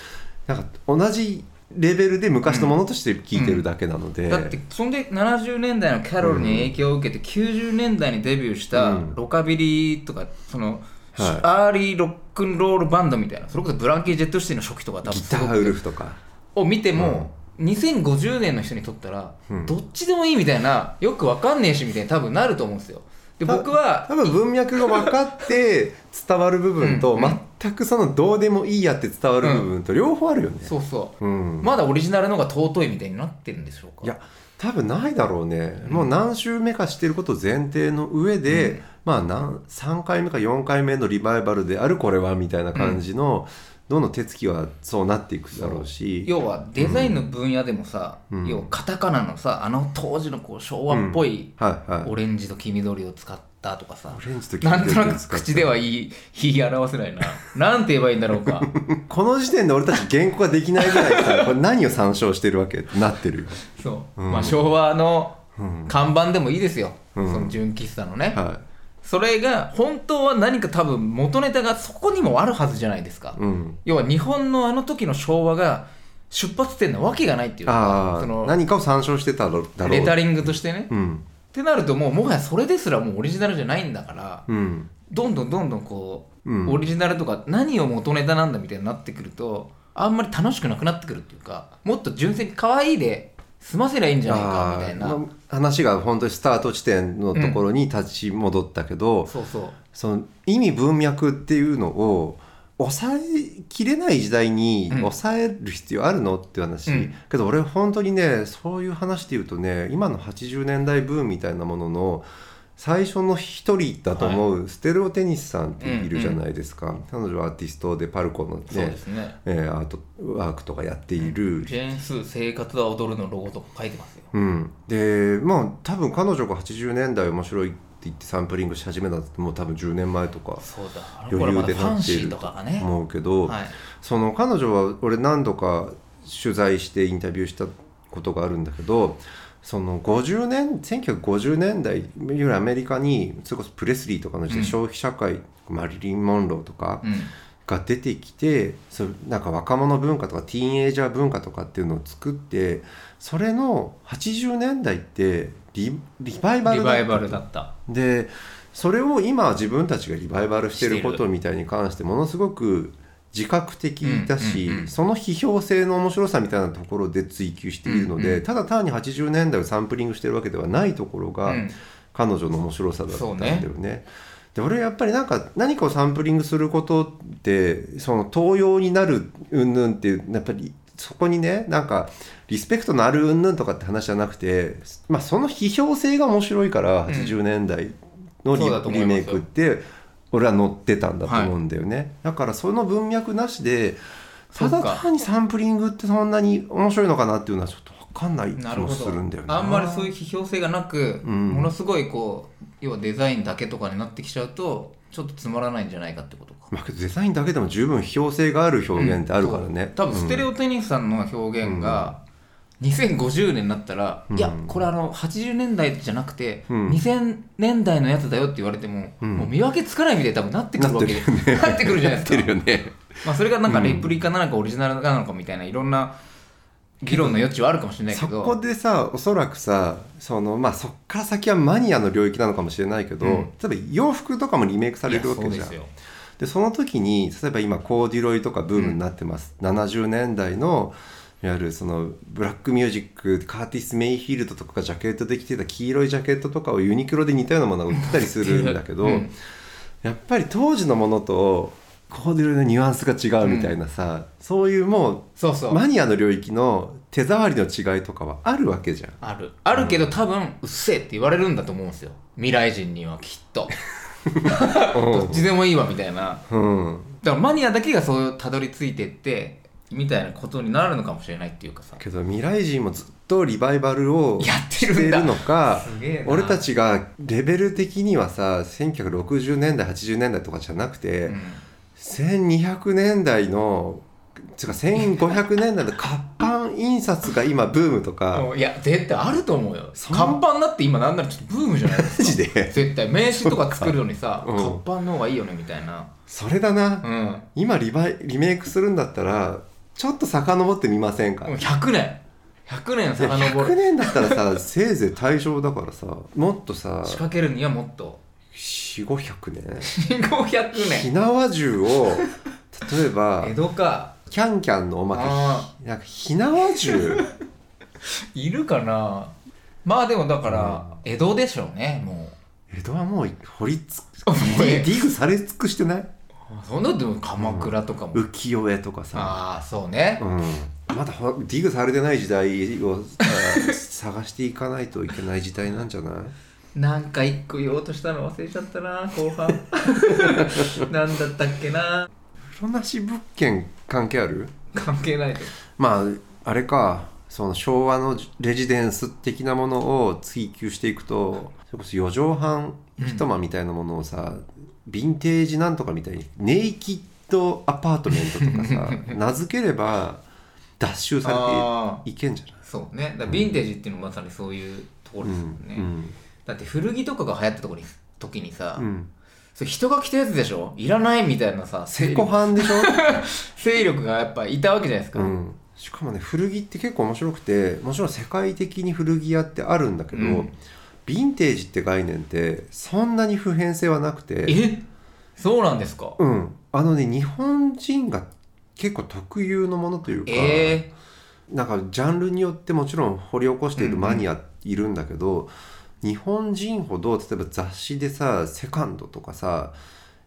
なんか同じレベルで昔のものとして聴いてるだけなので、だってそんで70年代のキャロルに影響を受けて90年代にデビューしたうんロカビリーとかその、はい。アーリーロックンロールバンドみたいなそれこそブランキー・ジェット・シティの初期とか多分ギターウルフとか。を見ても、2050年の人にとったら、うん。どっちでもいいみたいなよくわかんねえしみたいに多分なると思うんですよ。で僕は多分文脈が分かって 伝わる部分と、うんうん。全くそのどうでもいいやって伝わる部分と両方あるよね、そうそう、うん。まだオリジナルの方が尊いみたいになってるんでしょうか。いや多分ないだろうね、もう何週目かしてることを前提の上で、うん。まあ何3回目か4回目のリバイバルであるこれはみたいな感じの、どんどん手つきはそうなっていくだろうし。要はデザインの分野でもさ、うん。要はカタカナのさあの当時のこう昭和っぽいオレンジと黄緑を使ったとかさ、オレンジと黄なんとなく口では言い 言い表せないな。なんて言えばいいんだろうか。この時点で俺たち原稿ができないぐらいさこれ何を参照してるわけってなってる。よ、そう、うん。まあ昭和のうん。看板でもいいですよ、うん。その純喫茶のね、はそれが本当は何か多分元ネタがそこにもあるはずじゃないですか、いうん、要は日本のあの時の昭和が出発点なわけがないっていうかその何かを参照してただろう。レタリングとしてね、っうん。てなるともうもはやそれですらもうオリジナルじゃないんだから、うん。どんどんどんどんこう、うん。オリジナルとか何を元ネタなんだみたいになってくるとあんまり楽しくなくなってくるっていうかもっと純粋に可愛いで済ませりゃいいんじゃないかみたいな、話が本当にスタート地点のところに立ち戻ったけど、そうそう。その意味文脈っていうのを抑えきれない時代にうん。抑える必要あるのっていう話、うん。けど俺本当にねそういう話で言うとね今の80年代ブームみたいなものの最初の一人だと思う、ステレオテニスさんっているじゃないですか、彼女はアーティストでパルコのねね。えーアートワークとかやっている、ジェーンスー生活は踊るのロゴとか書いてますよ。うん、でまあ多分彼女が80年代面白いって言ってサンプリングし始めたってもう多分10年前とか余裕でなっていると思うけど、はい。その彼女は俺何度か取材してインタビューしたことがあるんだけどその50年1950年代いわゆるアメリカにそれこそプレスリーとかの時代、うん。消費社会マリリン・モンローとかうん。が出てきて、そうなんか若者文化とかティーンエイジャー文化とかっていうのを作ってそれの80年代ってリリバイバルだった。リバイバルだった。でそれを今自分たちがリバイバルしてることみたいに関してものすごく自覚的だし、うんうんうん。その批評性の面白さみたいなところで追求しているので、うんうんただ単に80年代をサンプリングしてるわけではないところが、うん。彼女の面白さだったんだよそうね。で俺やっぱりなんか何かをサンプリングすることってその東洋になる云々っていうやっぱりそこにねなんかリスペクトのある云々とかって話じゃなくて、まあ、その批評性が面白いからうん80年代のリ,、そうだと思いリメイクって俺は乗ってたんだと思うんだよね、だからその文脈なしでただ単にサンプリングってそんなに面白いのかなっていうのはちょっと分かんない気もするんだよね。あんまりそういう批評性がなく、うん。ものすごいこう要はデザインだけとかになってきちゃうとちょっとつまらないんじゃないかってことか。まあ、デザインだけでも十分批評性がある表現ってあるからね、多分ステレオテニスさんの表現が2050年になったら、うん。いやこれあの80年代じゃなくて、うん。2000年代のやつだよって言われても、うん。もう見分けつかないみたいに多分なってくるわけ。でなってるよね。なってくるじゃないですか。ね。まあ、それがなんかレプリカなのかオリジナルなのかみたいないろんな議論の余地はあるかもしれないけそどこでさおそらくさそのまあそっから先はマニアの領域なのかもしれないけど、うん。例えば洋服とかもリメイクされるわけじゃん。ですよ。でその時に例えば今コーデュロイとかブームになってます、70年代のいわゆるそのブラックミュージックカーティス・メイフィールドとかがジャケットで着てた黄色いジャケットとかをユニクロで似たようなものが売ってたりするんだけど、うん。やっぱり当時のものとコーデュのニュアンスが違うみたいなさ、そういうもそうそう。うマニアの領域の手触りの違いとかはあるわけじゃん。ある。あるけど多分うっせえって言われるんだと思うんですよ。未来人にはきっと。どっちでもいいわみたいな。うん、だからマニアだけがそうたどり着いてってみたいなことになるのかもしれないっていうかさ。けど未来人もずっとリバイバルをやってるのか俺たちがレベル的にはさ1960年代80年代とかじゃなくて、うん。1200年代のつうか1500年代の活版印刷が今ブームとか。いや絶対あると思うよ。活版だって今なんならちょっとブームじゃない？ですかマジで？絶対名刺とか作るのにさ、うん。活版の方がいいよねみたいな。それだな、うん。今リバイリメイクするんだったらちょっと遡ってみませんか、もう100年。100年遡100る年だったらさ せいぜい大正だからさもっとさ仕掛けるにはもっと。4500年。500火年。縄銃を例えば 江戸か。キャンキャンのおまあけなんか火縄銃。いるかな。まあでもだから江戸でしょうねも江戸はもう掘りつうもうディディグされ尽くしてない？そんなでも鎌倉とかも、浮世絵とかさ。ああそうね、うん、まだほディグされてない時代をさ探していかないといけない時代なんじゃない？なんか一個言おうとしたの忘れちゃったな後半。なんだったっけな。風呂なし物件関係ある？関係ないとまああれか。その昭和のレジデンス的なものを追求していくとそれこそ4畳半一間みたいなものをさ、ヴィンテージなんとかみたいにネイキッドアパートメントとかさ 名付ければ脱臭さあれていけんじゃない？そうね。だヴィンテージっていうのもまさにそういうところですもんね、うんだって古着とかが流行ったところに時にさ、うん。それ人が着たやつでしょ？いらないみたいなさ勢セコ力ハンでしょ？勢力がやっぱいたわけじゃないですか、うん、しかもね古着って結構面白くてもちろん世界的に古着屋ってあるんだけど、うんヴィンテージって概念ってそんなに普遍性はなくて。え？そうなんですか、うん。あのね日本人が結構特有のものというか、えなんかジャンルによってもちろん掘り起こしているマニアいるんだけど、日本人ほど例えば雑誌でさセカンドとかさ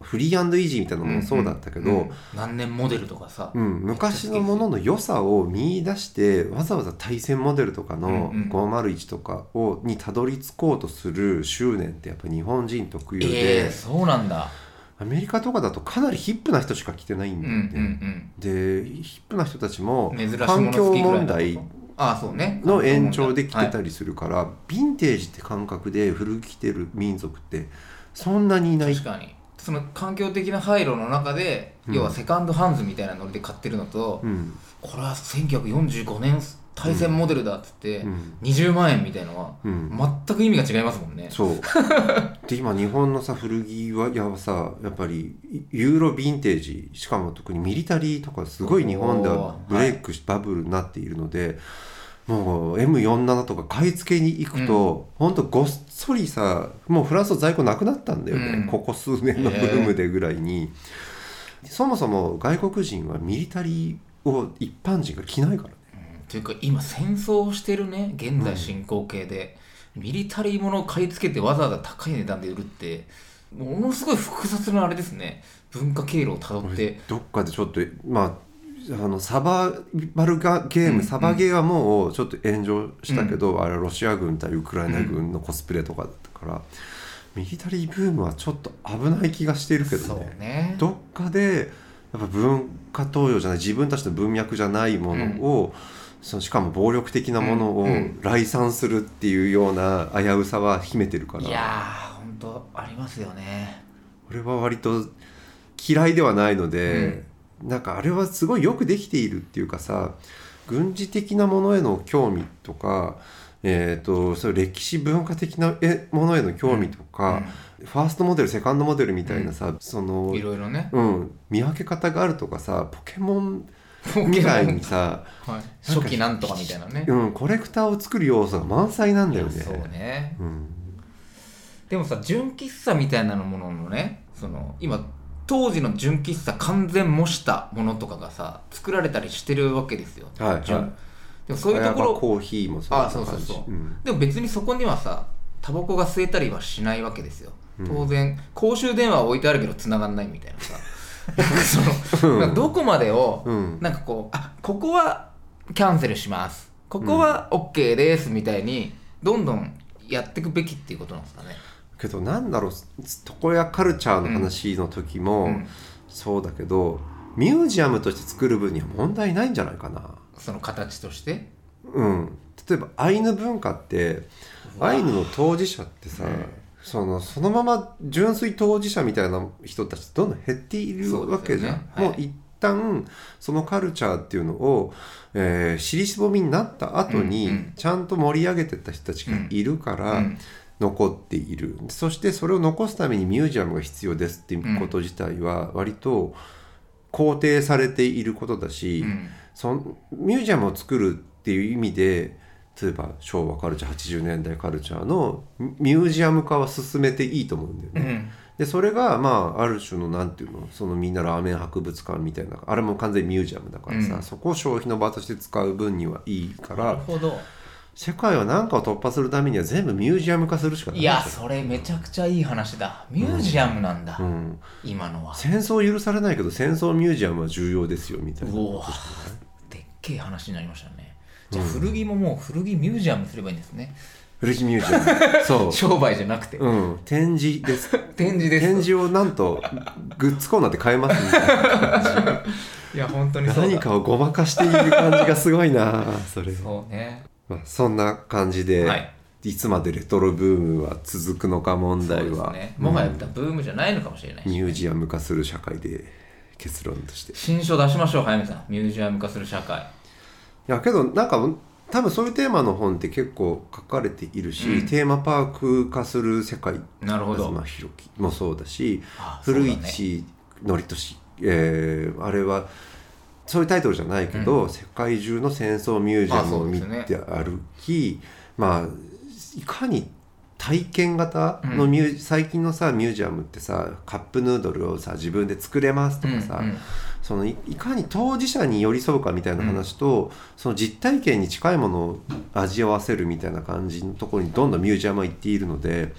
フリーイージーみたいなのもそうだったけど、うん何年モデルとかさ、うん、昔のものの良さを見出してわざわざ対戦モデルとかのうんうん501とかをにたどり着こうとする執念ってやっぱ日本人特有えで、えそうなんだ。アメリカとかだとかなりヒップな人しか着てないんだようんうんね。でヒップな人たちも環境問題ああそうねの延長で着てたり、りするから、ヴィンテージって感覚で古着着てる民族ってそんなにいない確かにその環境的な配慮の中で、うん。要はセカンドハンズみたいなノリで買ってるのと、うん。これは1945年対戦モデルだっつって、うん。20万円みたいのは、うん。全く意味が違いますもんね。そう。で今日本のさ古着屋はさやっぱりユーロヴィンテージしかも特にミリタリーとかすごい日本ではブレイクし、バブルになっているのでもう M47 とか買い付けに行くと、ほんとごっそりさもうフランスの在庫なくなったんだよね、うん。ここ数年のブームでぐらいに、そもそも外国人はミリタリーを一般人が着ないからね。というか今戦争をしてるね。現在進行形で、ミリタリーものを買い付けてわざわざ高い値段で売るってものすごい複雑なあれですね。文化経路をたどって。どっかでちょっとまああのサババルガゲーム、うんサバゲーはもうちょっと炎上したけど、あれロシア軍対ウクライナ軍のコスプレとかだったから、ミリタリーブームはちょっと危ない気がしているけどね。ね。どっかでやっぱ文化東洋じゃない自分たちの文脈じゃないものを、そのしかも暴力的なものを来賛するっていうような危うさは秘めてるから。いやー本当ありますよね。俺は割と嫌いではないので、なんかあれはすごいよくできているっていうかさ軍事的なものへの興味とか、えー、とそう歴史文化的なえものへの興味とか、ファーストモデルセカンドモデルみたいなさ、そのいろいろね。うん、見分け方があるとかさポケモンポケモン。みたいにさ、はい、初期なんとかみたいなね。うん、コレクターを作る要素が満載なんだよね。そうね。うん。でもさ純喫茶みたいなもののねその今当時の純喫茶完全模したものとかがさ作られたりしてるわけですよ、はいはい。純。でもそういうところコーヒーもそうあそうそうそう、ん。でも別にそこにはさタバコが吸えたりはしないわけですよ。うん。当然、公衆電話は置いてあるけど繋がんないみたいなさ。そのどこまでを、うん。なんかこうあここはキャンセルします。ここは OK ですみたいにどんどんやっていくべきっていうことなんですかねけどなんだろう床屋カルチャーの話の時もうん。そうだけど、ミュージアムとして作る分には問題ないんじゃないかな。その形として？うん、例えばアイヌ文化ってアイヌの当事者ってさ、そのそのまま純粋当事者みたいな人たちどんどん減っているわけじゃん、はい。もう一旦そのカルチャーっていうのを、えー尻すぼみになった後に、うんうん。ちゃんと盛り上げてった人たちがいるから、うん残っている。そしてそれを残すためにミュージアムが必要ですっていうこと自体は割と肯定されていることだし、うん。そのミュージアムを作るっていう意味で例えば昭和カルチャー80年代カルチャーのミュージアム化は進めていいと思うんだよね。うん。でそれがまあある種のなんていうのそのみんなラーメン博物館みたいなあれも完全にミュージアムだからさ、うん。そこを消費の場として使う分にはいいかならるほど世界は何かを突破するためには全部ミュージアム化するしかない。いやそれめちゃくちゃいい話だ。ミュージアムなんだ、うん、今のは。戦争許されないけど戦争ミュージアムは重要ですよみたいな。うおでっけえ話になりましたね。じゃあ古着ももう古着ミュージアムすればいいんですね。古着ミュージアム。そう。商売じゃなくて、うん、展示です。展示です。展示をなんとグッズコーナーで買えますみたいないや本当にそうだ。何かをごまかしている感じがすごいなそれは、そうねまあ、そんな感じで、はい。い、つまでレトロブームは続くのか問題は、ね。もはやブームじゃないのかもしれないしミュージアム化する社会で結論として。い新書出しましょう早見さん。ミュージアム化する社会。やけどなんか多分そういうテーマの本って結構書かれているし、うん。テーマパーク化する世界なるほど。東弘樹もそうだしあ古市憲俊、えーあれはそういうタイトルじゃないけど、世界中の戦争ミュージアムを見て歩き、まあいかに体験型のミュー、最近のさミュージアムってさカップヌードルをさ自分で作れますとかさ、うんうん。そのいいかに当事者に寄り添うかみたいな話と、その実体験に近いものを味わわせるみたいな感じのところにどんどんミュージアムは行っているので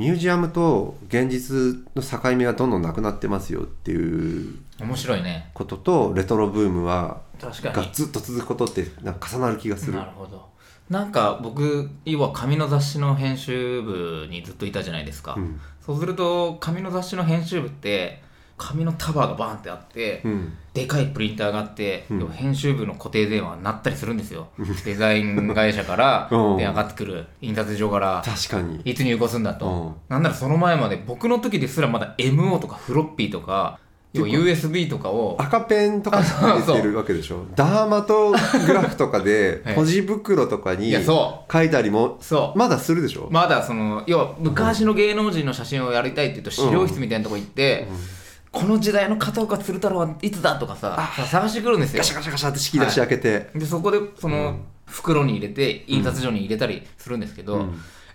ミュージアムと現実の境目はどんどんなくなってますよっていう面白いね。こととレトロブームは確かに。がずっと続くことってなんか重なる気がする。なるほど。なんか僕要は紙の雑誌の編集部にずっといたじゃないですか、うん。そうすると紙の雑誌の編集部って紙の束がバーンってあって、うん。でかいプリンターがあって、うん。編集部の固定電話になったりするんですよ。デザイン会社から うん。電話かかってくる印刷所から確かに。いつ入稿するんだと、うん。なんならその前まで僕の時ですらまだ MO とかフロッピーとか要は USB とかを赤ペンとか出てるわけでしょ？ダーマとグラフとかで はい。ポジ袋とかに書いたりもそう。まだするでしょ、まだその要は昔の芸能人の写真をやりたいって言うと資料室みたいなとこ行って、この時代の片岡鶴太郎はいつだとかささ探してくるんですよ。ガシャガシャガシャって引き出し開けて、でそこでその袋に入れて印刷所に入れたりするんですけど、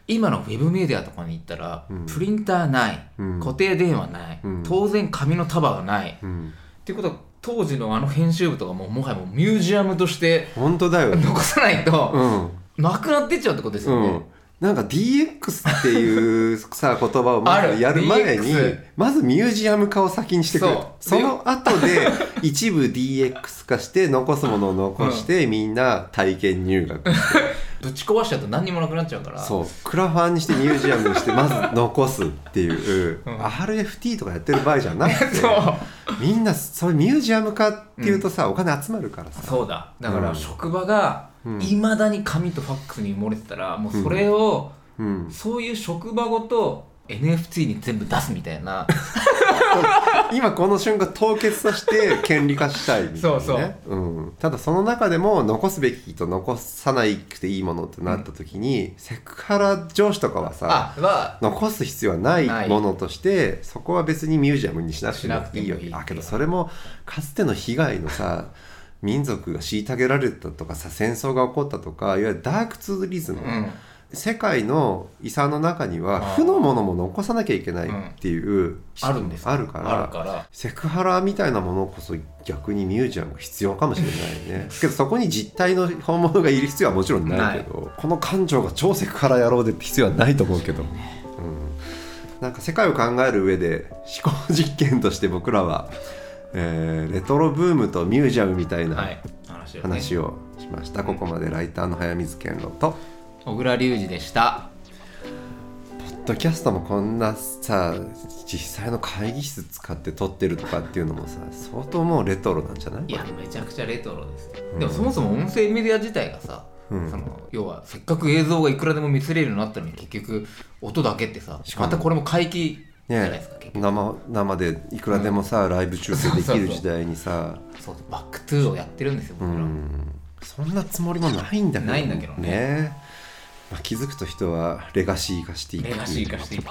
今のウェブメディアとかに行ったら、プリンターない、うん。固定電話ない、うん。当然紙の束がない、っうん。ていうことは当時のあの編集部とかももはやもうミュージアムとして本当だよ、残さないと、うん。なくなってっちゃうってことですよね。うん、なんか DX っていうさ言葉をまずやる前にまずミュージアム化を先にしてくれと。その後で一部 DX 化して残すものを残して、みんな体験入学して。ぶち壊しちゃうと何にもなくなっちゃうから。そう。クラファンにしてミュージアムにしてまず残すっていう、うん。RFT とかやってる場合じゃなくて みんなそういうミュージアム化っていうとさ、お金集まるからさ。そうだ。だからうん。職場がうん。いまだに紙とファックスに埋もれてたらもうそれを、うん、そういう職場ごと NFT に全部出すみたいな。今この瞬間凍結させて権利化したいみたいな、ね、そうそう。うん、ただその中でも残すべきと残さないくていいものってなった時に、セクハラ上司とかはさ残す必要はない。ものとしてそこは別にミュージアムにしなくてもいいわしなくてもいいけあけどそれもかつての被害のさ民族が虐げられたとかさ戦争が起こったとかいわゆるダークツーリズム、うん。世界の遺産の中には負のものも残さなきゃいけないっていう、あるんですあるからセクハラみたいなものこそ逆にミュージアムが必要かもしれないね。けどそこに実体の本物がいる必要はもちろんないけどこの館長が超セクハラ野郎でって必要はないと思うけど、うん、なんか世界を考える上で思考実験として僕らは、えーレトロブームとミュージアムみたいなはい。話を,、しました、ここまでライターの早水健郎と。小倉隆二でした。ポッドキャストもこんなさ実際の会議室使って撮ってるとかっていうのもさ相当もうレトロなんじゃない？いやめちゃくちゃレトロです。よ、うん。でもそもそも音声メディア自体がさうん。その要はせっかく映像がいくらでも見せれるようになったのに結局音だけってさまたこれも回帰ね。生生でいくらでもさ、ライブ中継できる時代にさ。そう back to をやってるんですよう僕ら、ん。そんなつもりもないんだけどないんだけどね。まあ、気づくと人はレガシー化していく。レガシー化していく